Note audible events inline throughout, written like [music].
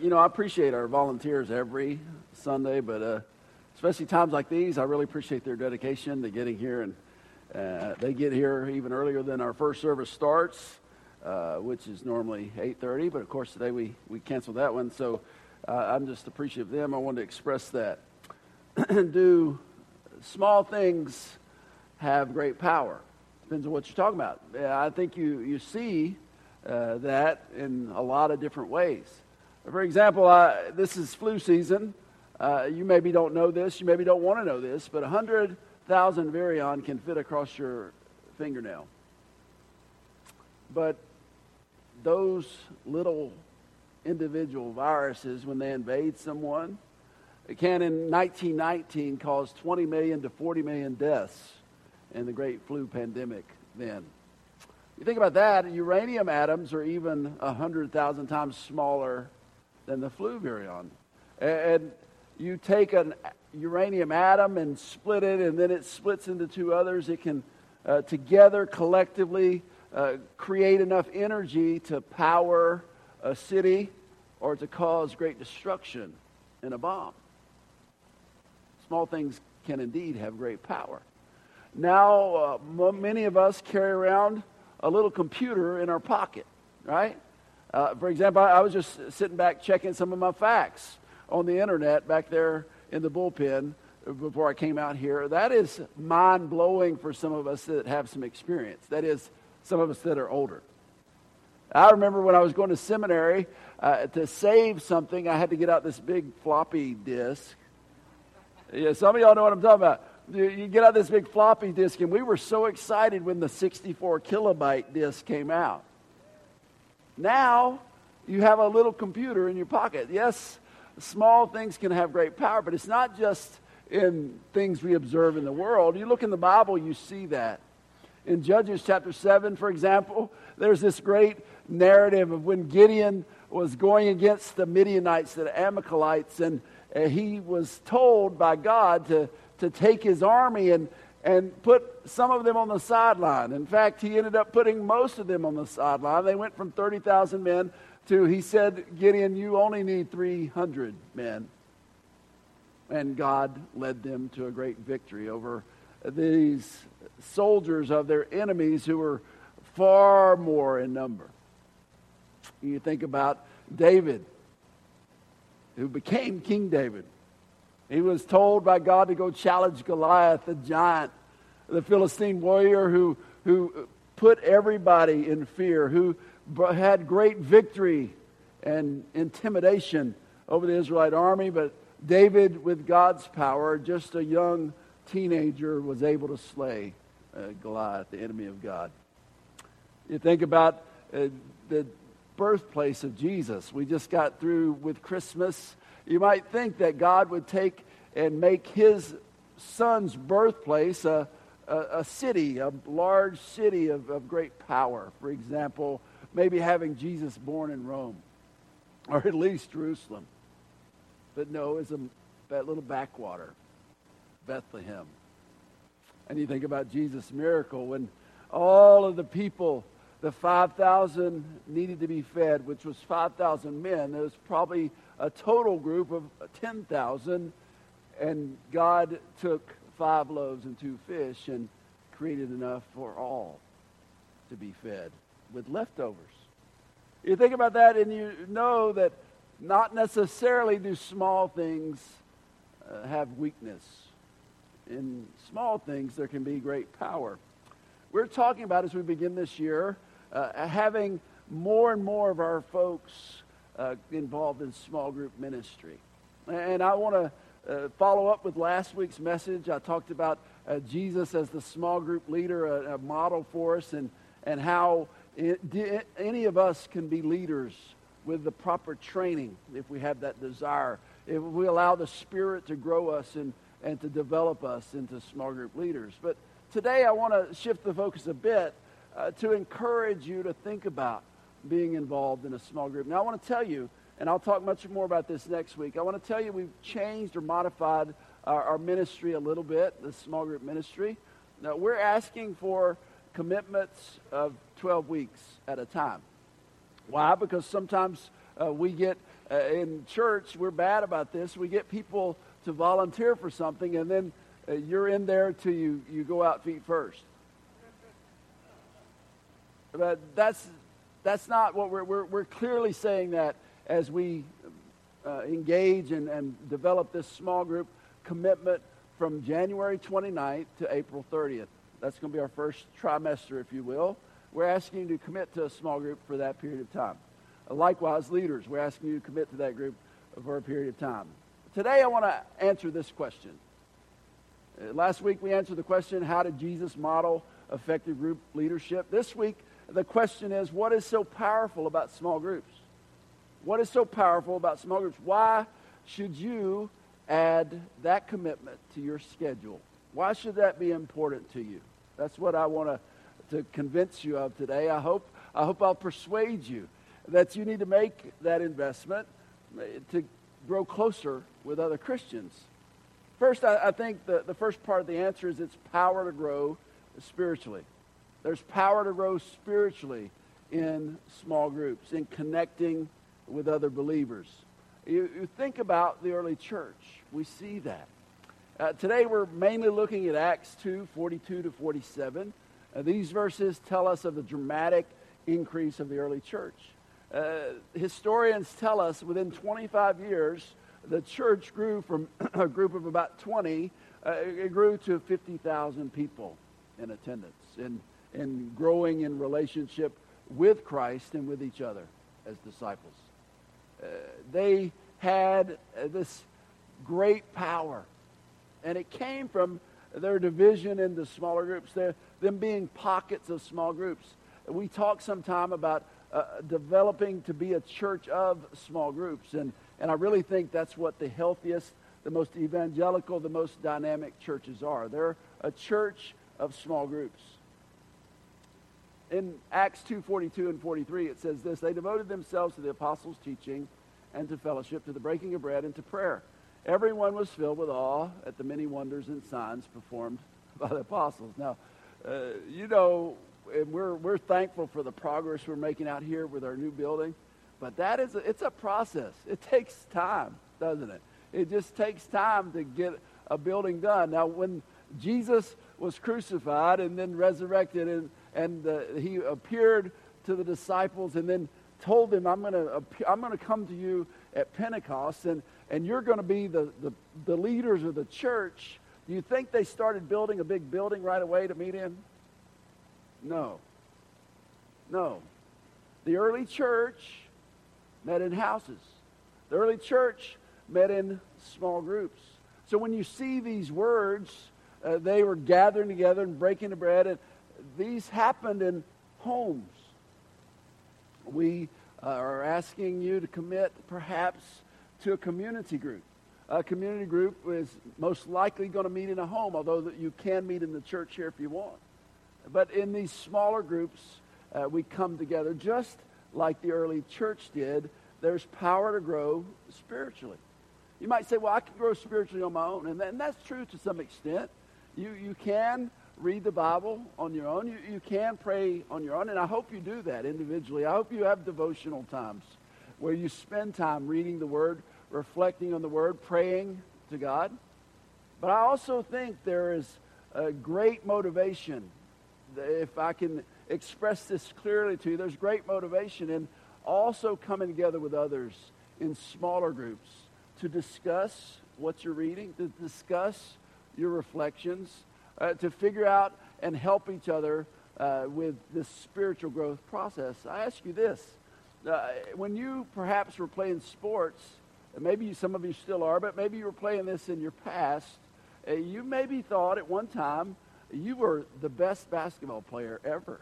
You know, I appreciate our volunteers every Sunday, but uh, especially times like these, I really appreciate their dedication to getting here. And uh, they get here even earlier than our first service starts, uh, which is normally 8.30. But, of course, today we, we canceled that one. So uh, I'm just appreciative of them. I wanted to express that. [clears throat] Do small things have great power? Depends on what you're talking about. I think you, you see uh, that in a lot of different ways. For example, this is flu season. Uh, you maybe don't know this, you maybe don't want to know this, but 100,000 virion can fit across your fingernail. But those little individual viruses, when they invade someone, it can in 1919 cause 20 million to 40 million deaths in the great flu pandemic then. You think about that, uranium atoms are even 100,000 times smaller than the flu virion. And you take an uranium atom and split it, and then it splits into two others. It can uh, together, collectively, uh, create enough energy to power a city or to cause great destruction in a bomb. Small things can indeed have great power. Now, uh, many of us carry around a little computer in our pocket, right? Uh, for example, I, I was just sitting back checking some of my facts on the internet back there in the bullpen before I came out here. That is mind blowing for some of us that have some experience. That is, some of us that are older. I remember when I was going to seminary uh, to save something, I had to get out this big floppy disk. Yeah, some of y'all know what I'm talking about you get out this big floppy disk, and we were so excited when the 64 kilobyte disk came out. Now, you have a little computer in your pocket. Yes, small things can have great power, but it's not just in things we observe in the world. You look in the Bible, you see that. In Judges chapter 7, for example, there's this great narrative of when Gideon was going against the Midianites, and the Amalekites, and uh, he was told by God to to take his army and, and put some of them on the sideline. In fact, he ended up putting most of them on the sideline. They went from 30,000 men to, he said, Gideon, you only need 300 men. And God led them to a great victory over these soldiers of their enemies who were far more in number. You think about David, who became King David. He was told by God to go challenge Goliath, the giant, the Philistine warrior who, who put everybody in fear, who had great victory and intimidation over the Israelite army. But David, with God's power, just a young teenager, was able to slay uh, Goliath, the enemy of God. You think about uh, the birthplace of Jesus. We just got through with Christmas you might think that God would take and make his son's birthplace a, a, a city, a large city of, of great power. For example, maybe having Jesus born in Rome [laughs] or at least Jerusalem. But no, it's a that little backwater, Bethlehem. And you think about Jesus' miracle when all of the people, the 5,000 needed to be fed, which was 5,000 men. There was probably a total group of 10,000, and God took five loaves and two fish and created enough for all to be fed with leftovers. You think about that, and you know that not necessarily do small things uh, have weakness. In small things, there can be great power. We're talking about, as we begin this year, uh, having more and more of our folks uh, involved in small group ministry. And I want to uh, follow up with last week's message. I talked about uh, Jesus as the small group leader, a, a, model for us, and, and how it, any of us can be leaders with the proper training if we have that desire. If we allow the Spirit to grow us and, and to develop us into small group leaders. But today I want to shift the focus a bit uh, to encourage you to think about being involved in a small group. Now, I want to tell you, and I'll talk much more about this next week. I want to tell you we've changed or modified our, our ministry a little bit, the small group ministry. Now, we're asking for commitments of 12 weeks at a time. Why? Because sometimes Uh, we get uh, in church, we're bad about this. We get people to volunteer for something, and then uh, you're in there till you, you go out feet first. But that's, that's not what we're, we're, we're clearly saying that as we uh, engage and, and develop this small group commitment from January 29th to April 30th. That's going to be our first trimester, if you will. We're asking you to commit to a small group for that period of time. Likewise, leaders, we're asking you to commit to that group for a period of time. Today, I want to answer this question. Uh, last week, we answered the question how did Jesus model effective group leadership? This week, the question is what is so powerful about small groups? What is so powerful about small groups? Why should you add that commitment to your schedule? Why should that be important to you? That's what I want to, to convince you of today. I hope, I hope I'll persuade you that you need to make that investment eh, to grow closer with other Christians. First, I, I think the, the first part of the answer is it's power to grow spiritually. There's power to grow spiritually in small groups, in connecting with other believers. You, you think about the early church, we see that. Uh, today we're mainly looking at Acts 2 42 to 47. Uh, these verses tell us of the dramatic increase of the early church. Uh, historians tell us within 25 years, the church grew from [clears throat] a group of about 20, uh, it grew to 50,000 people in attendance. And and growing in relationship with Christ and with each other as disciples. Uh, they had uh, this great power, and it came from their division into smaller groups, their, them being pockets of small groups. We talk sometime about uh, developing to be a church of small groups, and, and I really think that's what the healthiest, the most evangelical, the most dynamic churches are. They're a church of small groups in Acts 2 42 and 43, it says this They devoted themselves to the apostles' teaching and to fellowship, to the breaking of bread, and to prayer. Everyone was filled with awe at the many wonders and signs performed by the apostles. Now, uh, you know, and we're, we're thankful for the progress we're making out here with our new building, but that is a, it's a process. It takes time, doesn't it? It just takes time to get a building done. Now, when Jesus was crucified and then resurrected and and he appeared to the disciples and then told them, I'm going to I'm going to come to you at Pentecost, and, and you're going to be the, the, the leaders of the church. Do you think they started building a big building right away to meet in? No. No. The early church met in houses. The early church met in small groups. So when you see these words, uh, they were gathering together and breaking the bread, and, these happened in homes. We uh, are asking you to commit perhaps to a community group. A community group is most likely going to meet in a home, although you can meet in the church here if you want. But in these smaller groups, uh, we come together just like the early church did. There's power to grow spiritually. You might say, well, I can grow spiritually on my own. And, and that's true to some extent. You, you can read the Bible on your own. You, you can pray on your own, and I hope you do that individually. I hope you have devotional times where you spend time reading the Word, reflecting on the Word, praying to God. But I also think there is a great motivation, if I can express this clearly to you, there's great motivation in also coming together with others in smaller groups to discuss what you're reading, to discuss your reflections, uh, to figure out and help each other uh, with this spiritual growth process. I ask you this. Uh, when you perhaps were playing sports, maybe some of you still are, but maybe you were playing this in your past, uh, you maybe thought at one time you were the best basketball player ever.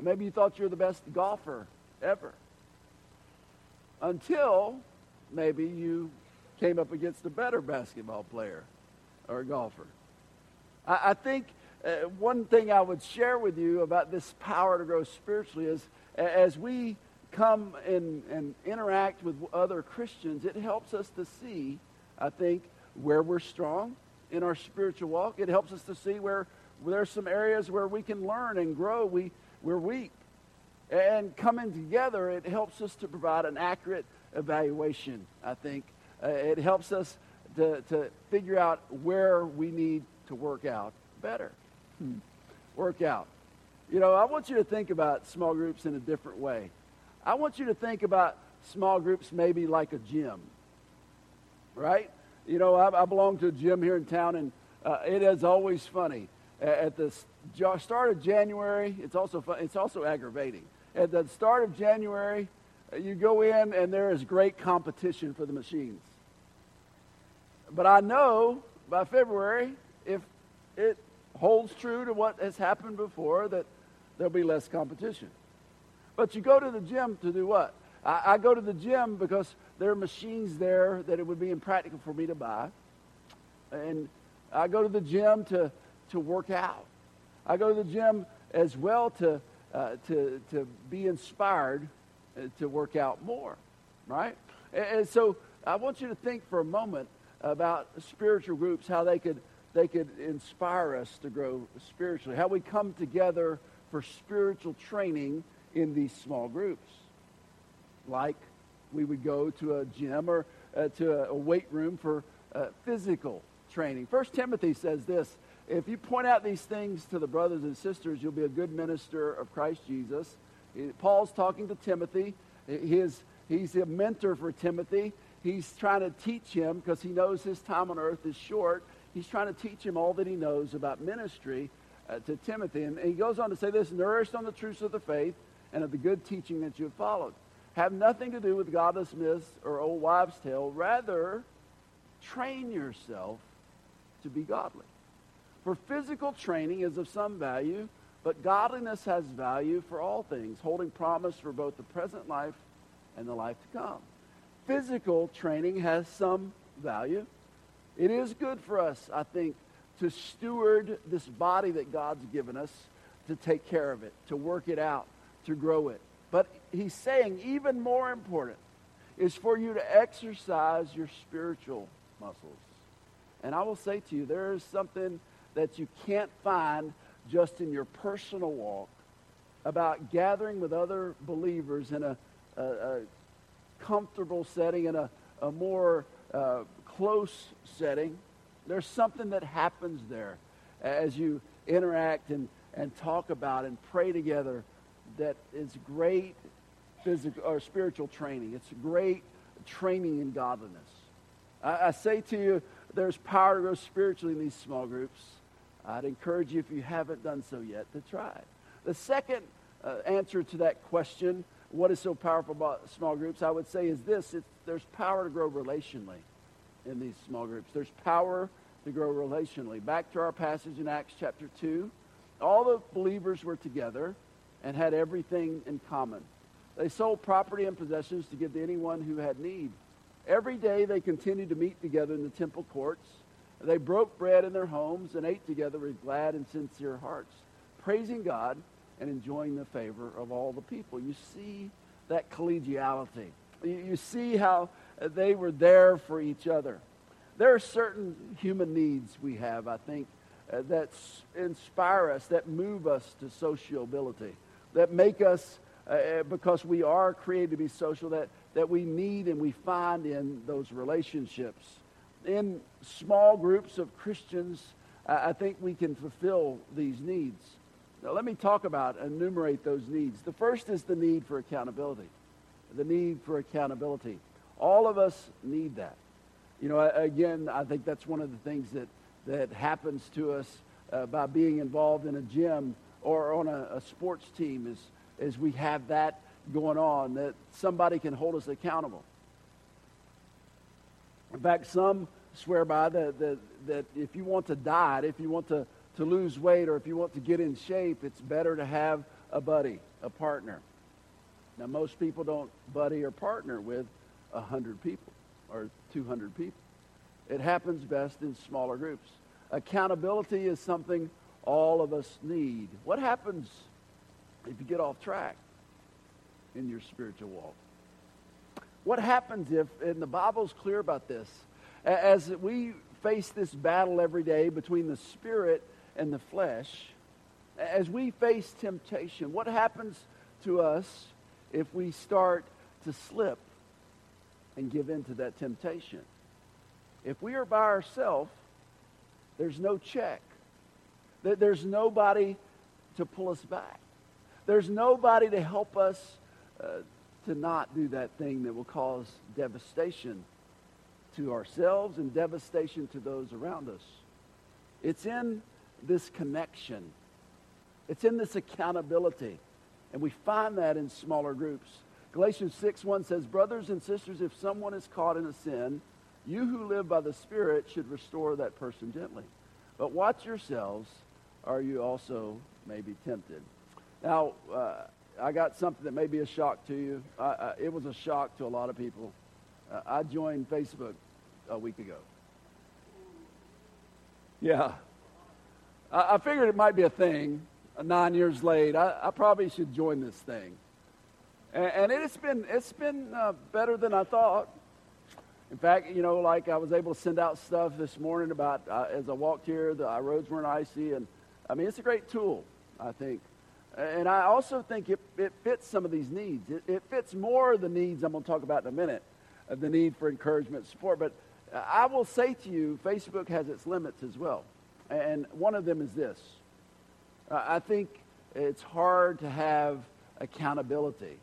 Maybe you thought you were the best golfer ever. Until maybe you came up against a better basketball player or golfer. I, I think uh, one thing I would share with you about this power to grow spiritually is as we come and, and interact with other Christians, it helps us to see, I think, where we're strong in our spiritual walk. It helps us to see where, where there's some areas where we can learn and grow. We, we're weak. And coming together, it helps us to provide an accurate evaluation, I think. Uh, it helps us to, to figure out where we need to work out better. Hmm. Work out. You know, I want you to think about small groups in a different way. I want you to think about small groups maybe like a gym, right? You know, I, I belong to a gym here in town, and uh, it is always funny. At the start of January, it's also fun, it's also aggravating. At the start of January, uh, you go in and there is great competition for the machines. But I know by February, if it holds true to what has happened before, that there'll be less competition. But you go to the gym to do what? I, I go to the gym because there are machines there that it would be impractical for me to buy. And I go to the gym to, to work out. I go to the gym as well to, uh, to, to be inspired uh, to work out more, right? And, and so I want you to think for a moment about spiritual groups, how they could, they could inspire us to grow spiritually, how we come together for spiritual training in these small groups. Like we would go to a gym or uh, to a, weight room for uh, physical training. First Timothy says this if you point out these things to the brothers and sisters, you'll be a good minister of Christ Jesus. Paul's talking to Timothy. His, he's a mentor for Timothy. He's trying to teach him because he knows his time on earth is short. He's trying to teach him all that he knows about ministry uh, to Timothy. And, and he goes on to say this nourished on the truths of the faith and of the good teaching that you have followed. Have nothing to do with godless myths or old wives' tale. Rather, train yourself to be godly. For physical training is of some value, but godliness has value for all things, holding promise for both the present life and the life to come. Physical training has some value. It is good for us, I think, to steward this body that God's given us, to take care of it, to work it out, to grow it. But he's saying even more important is for you to exercise your spiritual muscles. And I will say to you, there is something that you can't find just in your personal walk about gathering with other believers in a, a, a comfortable setting, in a, a more uh, close setting. There's something that happens there as you interact and, and talk about and pray together that is great physical or spiritual training. It's great training in godliness. I, I say to you, there's power to grow spiritually in these small groups. I'd encourage you, if you haven't done so yet, to try it. The second uh, answer to that question, what is so powerful about small groups, I would say is this there's power to grow relationally in these small groups. There's power to grow relationally. Back to our passage in Acts chapter 2. All the believers were together and had everything in common. They sold property and possessions to give to anyone who had need. Every day they continued to meet together in the temple courts. They broke bread in their homes and ate together with glad and sincere hearts, praising God and enjoying the favor of all the people. You see that collegiality. You see how they were there for each other. There are certain human needs we have, I think, uh, that inspire us, that move us to sociability, that make us, uh, uh because we are created to be social, that that we need and we find in those relationships. In small groups of Christians, I think we can fulfill these needs. Now, let me talk about, and enumerate those needs. The first is the need for accountability. The need for accountability. All of us need that. You know, again, I think that's one of the things that, that happens to us uh, by being involved in a gym or on a, a sports team is, is we have that going on, that somebody can hold us accountable. In fact, some swear by that, that, that if you want to diet, if you want to, to lose weight, or if you want to get in shape, it's better to have a buddy, a partner. Now, most people don't buddy or partner with 100 people or 200 people. It happens best in smaller groups. Accountability is something all of us need. What happens if you get off track? in your spiritual walk. What happens if, and the Bible's clear about this, as we face this battle every day between the spirit and the flesh, as we face temptation, what happens to us if we start to slip and give in to that temptation. If we are by ourselves, there's no check. There's nobody to pull us back. There's nobody to help us uh, to not do that thing that will cause devastation to ourselves and devastation to those around us. It's in this connection. It's in this accountability. And we find that in smaller groups. Galatians 6 1 says, Brothers and sisters, if someone is caught in a sin, you who live by the Spirit should restore that person gently. But watch yourselves, or you also may be tempted. Now, uh, I got something that may be a shock to you. I, I, it was a shock to a lot of people. Uh, I joined Facebook a week ago. Yeah. I, I figured it might be a thing. Nine years late, I, probably should join this thing. And, and it's been it's been uh, better than I thought. In fact, you know, like I was able to send out stuff this morning about uh, as I walked here, the uh, roads weren't icy, and I mean it's a great tool, I think. And I also think it, it fits some of these needs. It, it fits more of the needs I'm going to talk about in a minute, of the need for encouragement, and support. But I will say to you, Facebook has its limits as well. And one of them is this. I think it's hard to have accountability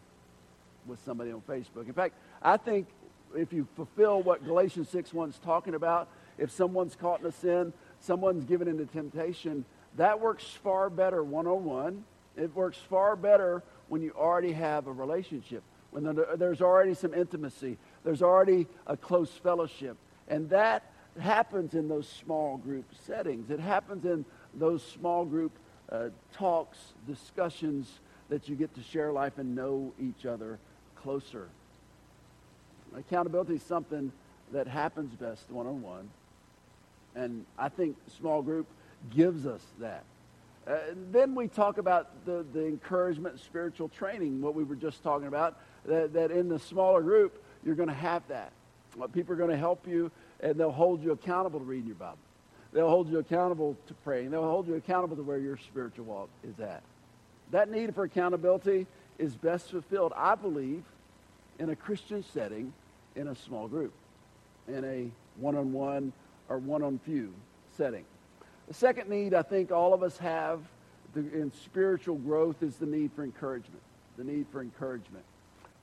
with somebody on Facebook. In fact, I think if you fulfill what Galatians 6 1 is talking about, if someone's caught in a sin, someone's given into temptation, that works far better one on one. It works far better when you already have a relationship, when there's already some intimacy, there's already a close fellowship. And that happens in those small group settings. It happens in those small group uh, talks, discussions that you get to share life and know each other closer. Accountability is something that happens best one on one. And I think small group gives us that. Uh, then we talk about the, the encouragement, spiritual training, what we were just talking about, that, that in the smaller group, you're going to have that. People are going to help you, and they'll hold you accountable to reading your Bible. They'll hold you accountable to praying. They'll hold you accountable to where your spiritual walk is at. That need for accountability is best fulfilled, I believe, in a Christian setting, in a small group, in a one-on-one or one-on-few setting. The second need I think all of us have in spiritual growth is the need for encouragement. The need for encouragement.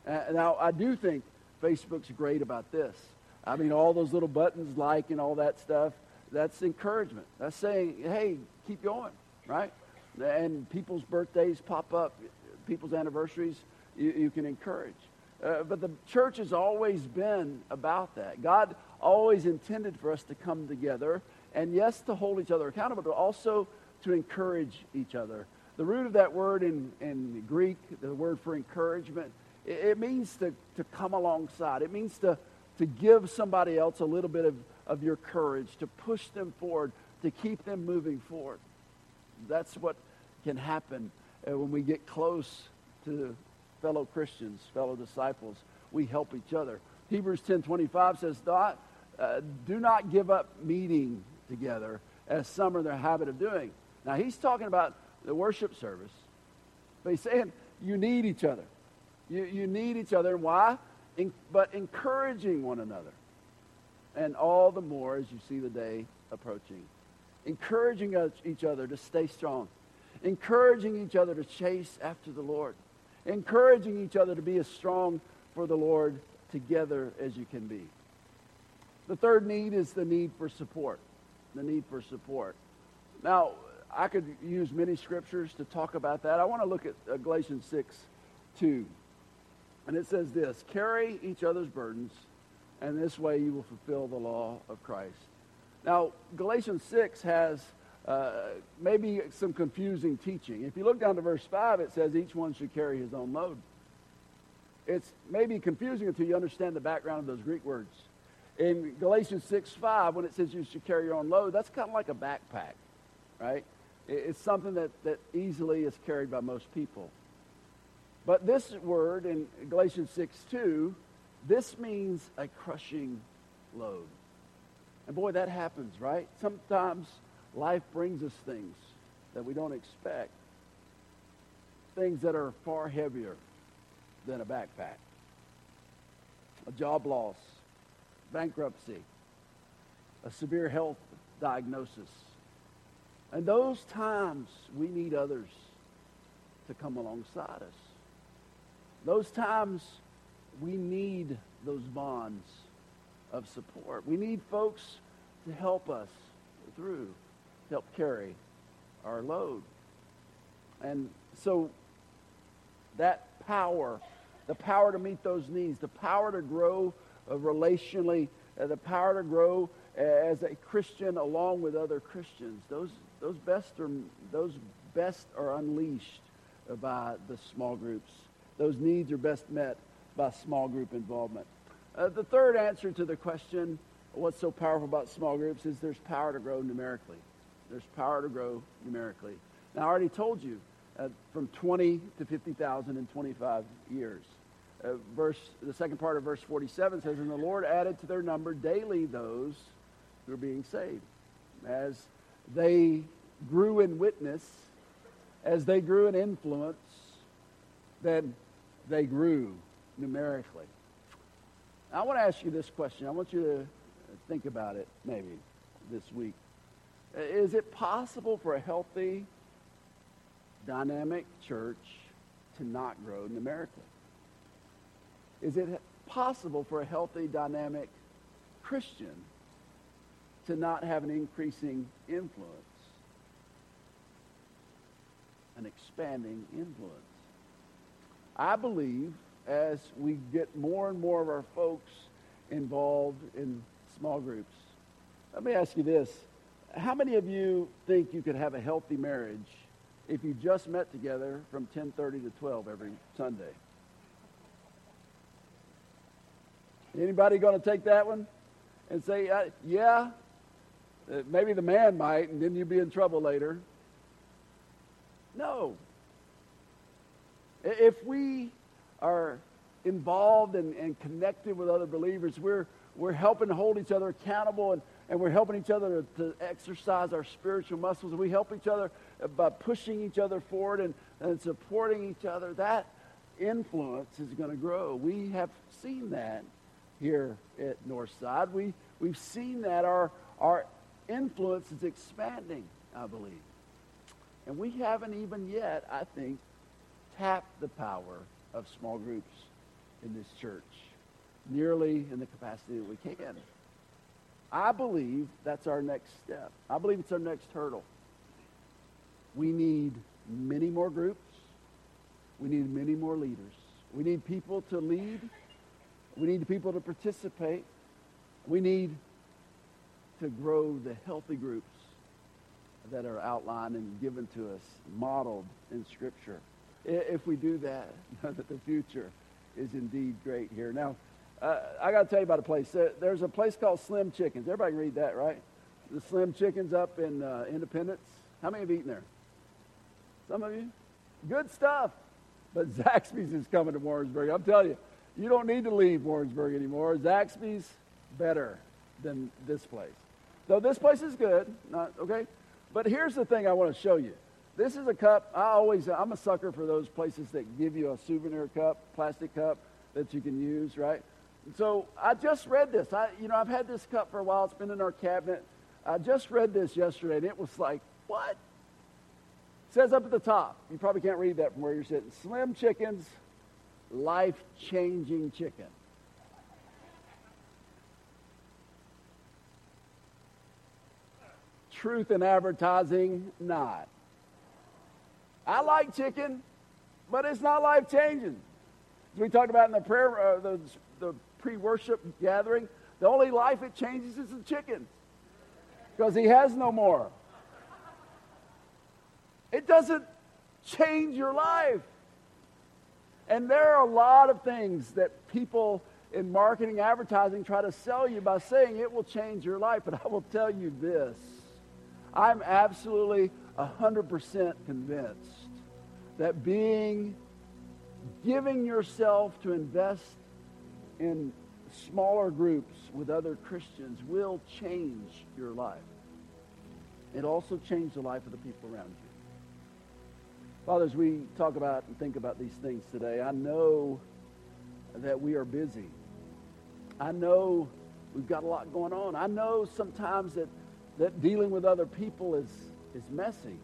Uh, now, I do think Facebook's great about this. I mean, all those little buttons, like, and all that stuff, that's encouragement. That's saying, hey, keep going, right? And people's birthdays pop up, people's anniversaries, you, you can encourage. Uh, but the church has always been about that. God always intended for us to come together and yes, to hold each other accountable, but also to encourage each other. The root of that word in, in Greek, the word for encouragement, it, it means to, to come alongside. It means to, to give somebody else a little bit of, of your courage, to push them forward, to keep them moving forward. That's what can happen uh, when we get close to fellow Christians, fellow disciples. We help each other. Hebrews 10.25 says, uh, do not give up meeting together as some are their habit of doing. Now, he's talking about the worship service, but he's saying you need each other. You, you need each other. And why? In, but encouraging one another. And all the more as you see the day approaching. Encouraging each other to stay strong. Encouraging each other to chase after the Lord. Encouraging each other to be as strong for the Lord together as you can be. The third need is the need for support the need for support. Now, I could use many scriptures to talk about that. I want to look at uh, Galatians 6, 2. And it says this, carry each other's burdens, and this way you will fulfill the law of Christ. Now, Galatians 6 has uh, maybe some confusing teaching. If you look down to verse 5, it says each one should carry his own load. It's maybe confusing until you understand the background of those Greek words in Galatians 6 5, when it says you should carry your own load, that's kind of like a backpack, right? It's something that, that easily is carried by most people. But this word in Galatians 6 2, this means a crushing load. And boy, that happens, right? Sometimes life brings us things that we don't expect. things that are far heavier than a backpack a job loss, bankruptcy, a severe health diagnosis. And those times we need others to come alongside us. Those times we need those bonds of support. We need folks to help us through, help carry our load. And so that power, the power to meet those needs, the power to grow uh, relationally, uh, the power to grow as a Christian along with other Christians, those, those, best, are, those best are unleashed by the small groups. Those needs are best met by small group involvement. Uh, the third answer to the question, what's so powerful about small groups, is there's power to grow numerically. There's power to grow numerically. Now, I already told you, uh, from 20 to 50,000 in 25 years. Uh, verse, the second part of verse 47 says, And the Lord added to their number daily those who are being saved. As they grew in witness, as they grew in influence, then they grew numerically. I want to ask you this question. I want you to think about it maybe this week. Is it possible for a healthy, dynamic church to not grow numerically? Is it possible for a healthy, dynamic Christian to not have an increasing influence, an expanding influence? I believe as we get more and more of our folks involved in small groups. Let me ask you this. How many of you think you could have a healthy marriage if you just met together from 10:30 to 12 every Sunday? Anybody going to take that one and say, uh, "Yeah"? Uh, maybe the man might, and then you'd be in trouble later. No. If we are involved and, and connected with other believers, we're, we're helping hold each other accountable and, and we're helping each other to, to exercise our spiritual muscles. We help each other by pushing each other forward and, and supporting each other. That influence is going to grow. We have seen that here at Northside. We, we've seen that our, our influence is expanding, I believe. And we haven't even yet, I think, tapped the power of small groups in this church, nearly in the capacity that we can. I believe that's our next step. I believe it's our next hurdle. We need many more groups. We need many more leaders. We need people to lead. We need people to participate. We need to grow the healthy groups that are outlined and given to us, modeled in Scripture. If we do that, know [laughs] that the future is indeed great here. Now, uh, I got to tell you about a place. there's a place called Slim Chickens. Everybody read that, right? The Slim Chickens up in uh, Independence. How many have eaten there? Some of you? Good stuff. But [laughs] Zaxby's is coming to Warrensburg. I'm telling you, you don't need to leave Warrensburg anymore. Zaxby's better than this place. Though this place is good, not okay. But here's the thing I want to show you. This is a cup. I always, I'm a sucker for those places that give you a souvenir cup, plastic cup that you can use, right? So I just read this. I, you know, I've had this cup for a while. It's been in our cabinet. I just read this yesterday, and it was like, what? It says up at the top. You probably can't read that from where you're sitting. Slim Chickens, life-changing chicken. Truth in advertising, not. I like chicken, but it's not life changing. As we talked about in the prayer, uh, the, the pre-worship gathering, the only life it changes is the chicken, because he has no more. It doesn't change your life. And there are a lot of things that people in marketing advertising try to sell you by saying it will change your life. But I will tell you this I'm absolutely 100% convinced that being, giving yourself to invest in smaller groups with other Christians will change your life. It also change the life of the people around you. Father, as we talk about and think about these things today, I know that we are busy. I know we've got a lot going on. I know sometimes that, that dealing with other people is, is messy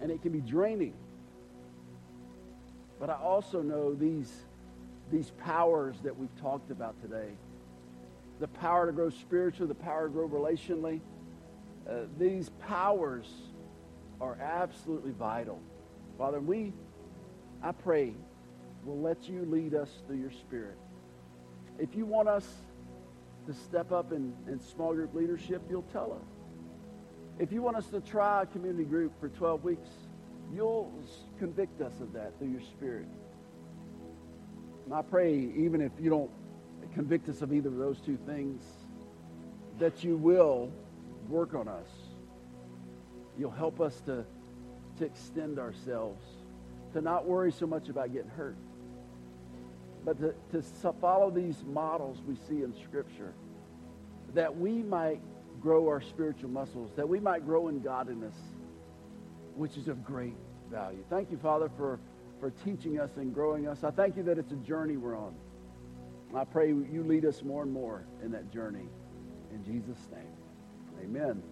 and it can be draining. But I also know these, these powers that we've talked about today the power to grow spiritually, the power to grow relationally. Uh, these powers are absolutely vital. Father, we, I pray, will let you lead us through your Spirit. If you want us to step up in, in small group leadership, you'll tell us. If you want us to try a community group for 12 weeks, you'll convict us of that through your Spirit. And I pray, even if you don't convict us of either of those two things, that you will work on us You'll help us to, to extend ourselves, to not worry so much about getting hurt, but to, to follow these models we see in Scripture, that we might grow our spiritual muscles, that we might grow in godliness, which is of great value. Thank you, Father, for, for teaching us and growing us. I thank you that it's a journey we're on. I pray you lead us more and more in that journey. In Jesus' name, amen.